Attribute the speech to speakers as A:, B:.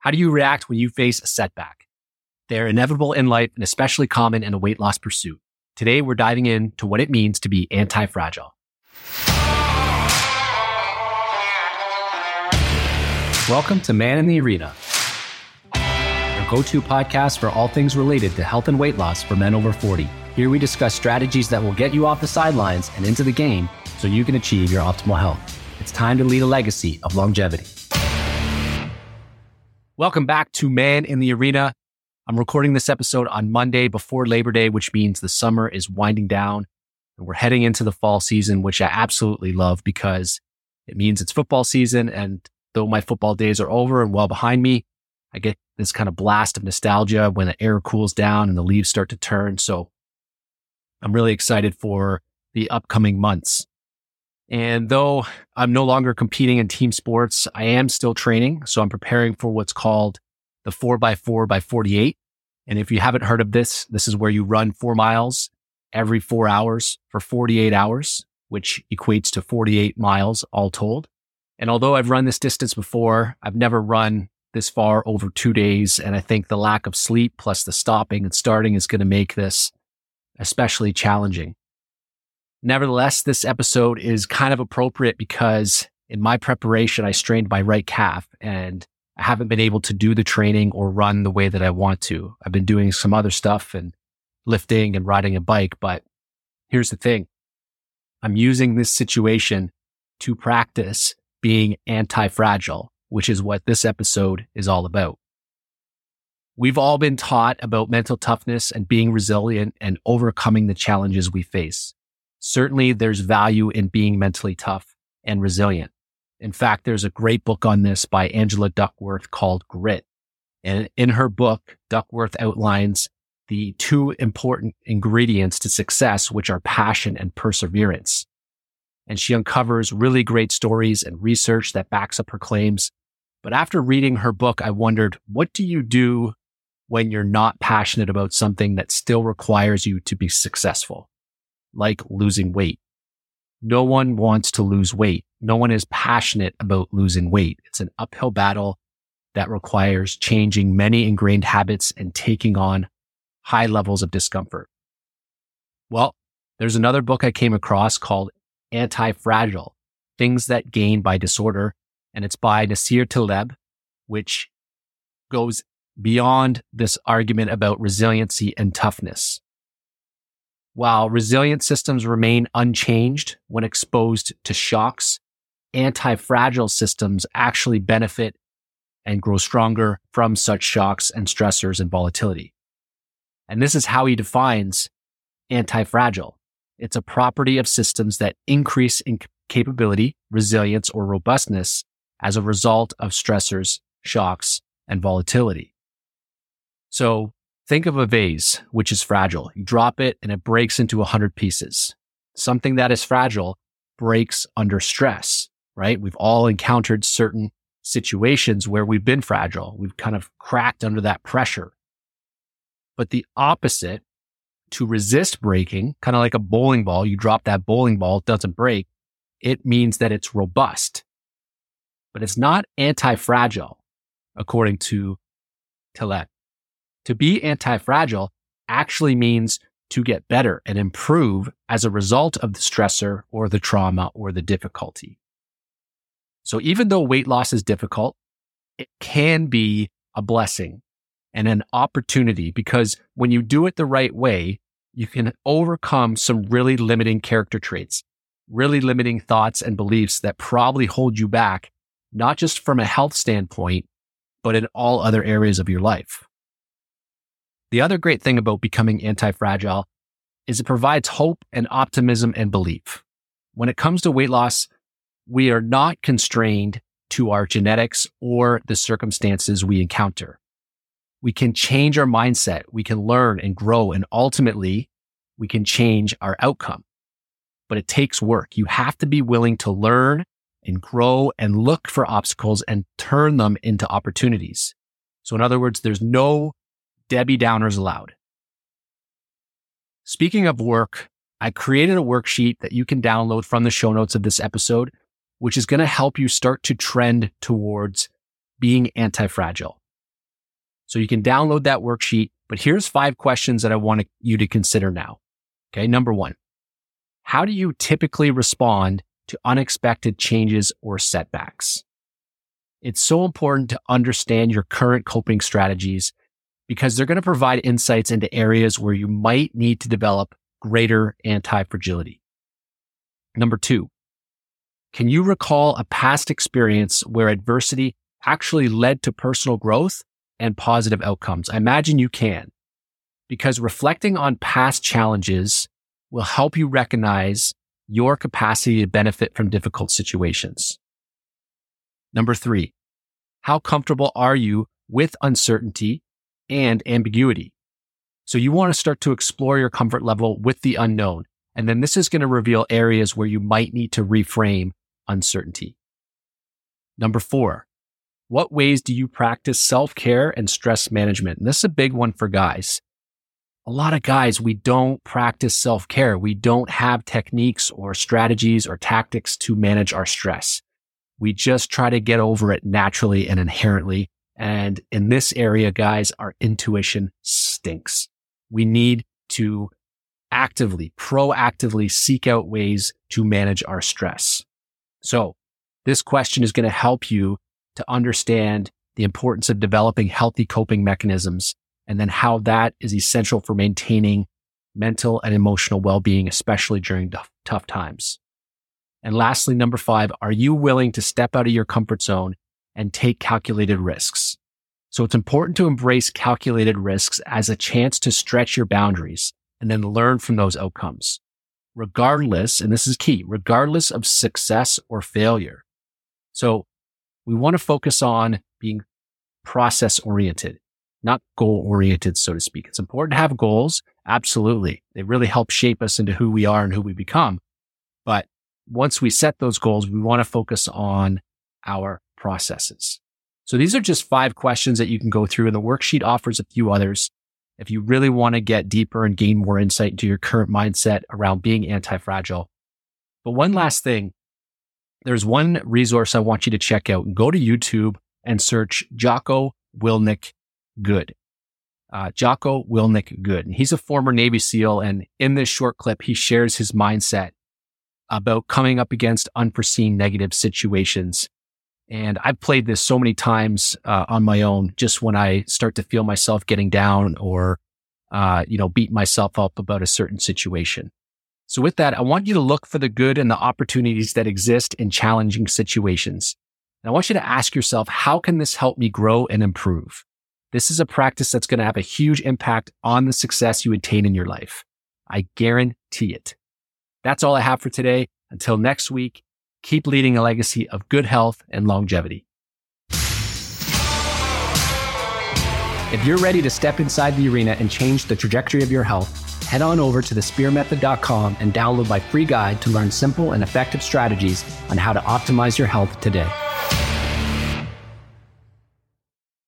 A: How do you react when you face a setback? They're inevitable in life and especially common in a weight loss pursuit. Today, we're diving into what it means to be anti fragile. Welcome to Man in the Arena, your go to podcast for all things related to health and weight loss for men over 40. Here we discuss strategies that will get you off the sidelines and into the game so you can achieve your optimal health. It's time to lead a legacy of longevity. Welcome back to Man in the Arena. I'm recording this episode on Monday before Labor Day, which means the summer is winding down and we're heading into the fall season, which I absolutely love because it means it's football season. And though my football days are over and well behind me, I get this kind of blast of nostalgia when the air cools down and the leaves start to turn. So I'm really excited for the upcoming months. And though I'm no longer competing in team sports, I am still training. So I'm preparing for what's called the 4x4 by 48. And if you haven't heard of this, this is where you run four miles every four hours for 48 hours, which equates to 48 miles all told. And although I've run this distance before, I've never run this far over two days. And I think the lack of sleep plus the stopping and starting is going to make this especially challenging. Nevertheless, this episode is kind of appropriate because in my preparation, I strained my right calf and I haven't been able to do the training or run the way that I want to. I've been doing some other stuff and lifting and riding a bike. But here's the thing. I'm using this situation to practice being anti-fragile, which is what this episode is all about. We've all been taught about mental toughness and being resilient and overcoming the challenges we face. Certainly there's value in being mentally tough and resilient. In fact, there's a great book on this by Angela Duckworth called Grit. And in her book, Duckworth outlines the two important ingredients to success, which are passion and perseverance. And she uncovers really great stories and research that backs up her claims. But after reading her book, I wondered, what do you do when you're not passionate about something that still requires you to be successful? Like losing weight. No one wants to lose weight. No one is passionate about losing weight. It's an uphill battle that requires changing many ingrained habits and taking on high levels of discomfort. Well, there's another book I came across called Anti-Fragile, Things That Gain by Disorder. And it's by Nassim Taleb, which goes beyond this argument about resiliency and toughness. While resilient systems remain unchanged when exposed to shocks, anti-fragile systems actually benefit and grow stronger from such shocks and stressors and volatility. And this is how he defines anti-fragile. It's a property of systems that increase in capability, resilience, or robustness as a result of stressors, shocks, and volatility. So Think of a vase, which is fragile. You drop it and it breaks into a hundred pieces. Something that is fragile breaks under stress, right? We've all encountered certain situations where we've been fragile. We've kind of cracked under that pressure. But the opposite to resist breaking, kind of like a bowling ball, you drop that bowling ball, it doesn't break. It means that it's robust, but it's not anti-fragile, according to Taleb. To be anti-fragile actually means to get better and improve as a result of the stressor or the trauma or the difficulty. So even though weight loss is difficult, it can be a blessing and an opportunity because when you do it the right way, you can overcome some really limiting character traits, really limiting thoughts and beliefs that probably hold you back, not just from a health standpoint, but in all other areas of your life. The other great thing about becoming anti-fragile is it provides hope and optimism and belief. When it comes to weight loss, we are not constrained to our genetics or the circumstances we encounter. We can change our mindset. We can learn and grow and ultimately we can change our outcome. But it takes work. You have to be willing to learn and grow and look for obstacles and turn them into opportunities. So in other words, there's no Debbie Downers allowed. Speaking of work, I created a worksheet that you can download from the show notes of this episode, which is going to help you start to trend towards being anti fragile. So you can download that worksheet, but here's five questions that I want you to consider now. Okay. Number one, how do you typically respond to unexpected changes or setbacks? It's so important to understand your current coping strategies because they're going to provide insights into areas where you might need to develop greater anti-fragility. Number two, can you recall a past experience where adversity actually led to personal growth and positive outcomes? I imagine you can because reflecting on past challenges will help you recognize your capacity to benefit from difficult situations. Number three, how comfortable are you with uncertainty and ambiguity? So you want to start to explore your comfort level with the unknown. And then this is going to reveal areas where you might need to reframe uncertainty. Number four, what ways do you practice self care and stress management? And this is a big one for guys. A lot of guys, we don't practice self care. We don't have techniques or strategies or tactics to manage our stress. We just try to get over it naturally and inherently. And in this area, guys, our intuition stinks. We need to actively, proactively seek out ways to manage our stress. So this question is going to help you to understand the importance of developing healthy coping mechanisms and then how that is essential for maintaining mental and emotional well-being, especially during tough times. And lastly, number five, are you willing to step out of your comfort zone and take calculated risks? So it's important to embrace calculated risks as a chance to stretch your boundaries and then learn from those outcomes. Regardless, and this is key, regardless of success or failure. So we want to focus on being process oriented, not goal oriented, so to speak. It's important to have goals. Absolutely. They really help shape us into who we are and who we become. But once we set those goals, we want to focus on our processes. So these are just five questions that you can go through and the worksheet offers a few others. If you really want to get deeper and gain more insight into your current mindset around being anti-fragile. But one last thing, there's one resource I want you to check out. Go to YouTube and search Jocko Willink Good. Uh, Jocko Willink Good. And he's a former Navy SEAL. And in this short clip, he shares his mindset about coming up against unforeseen negative situations. And I've played this so many times uh, on my own, just when I start to feel myself getting down or, uh, you know, beat myself up about a certain situation. So with that, I want you to look for the good and the opportunities that exist in challenging situations. And I want you to ask yourself, how can this help me grow and improve? This is a practice that's going to have a huge impact on the success you attain in your life. I guarantee it. That's all I have for today. Until next week, keep leading a legacy of good health and longevity. If you're ready to step inside the arena and change the trajectory of your health, head on over to thespearmethod.com and download my free guide to learn simple and effective strategies on how to optimize your health today.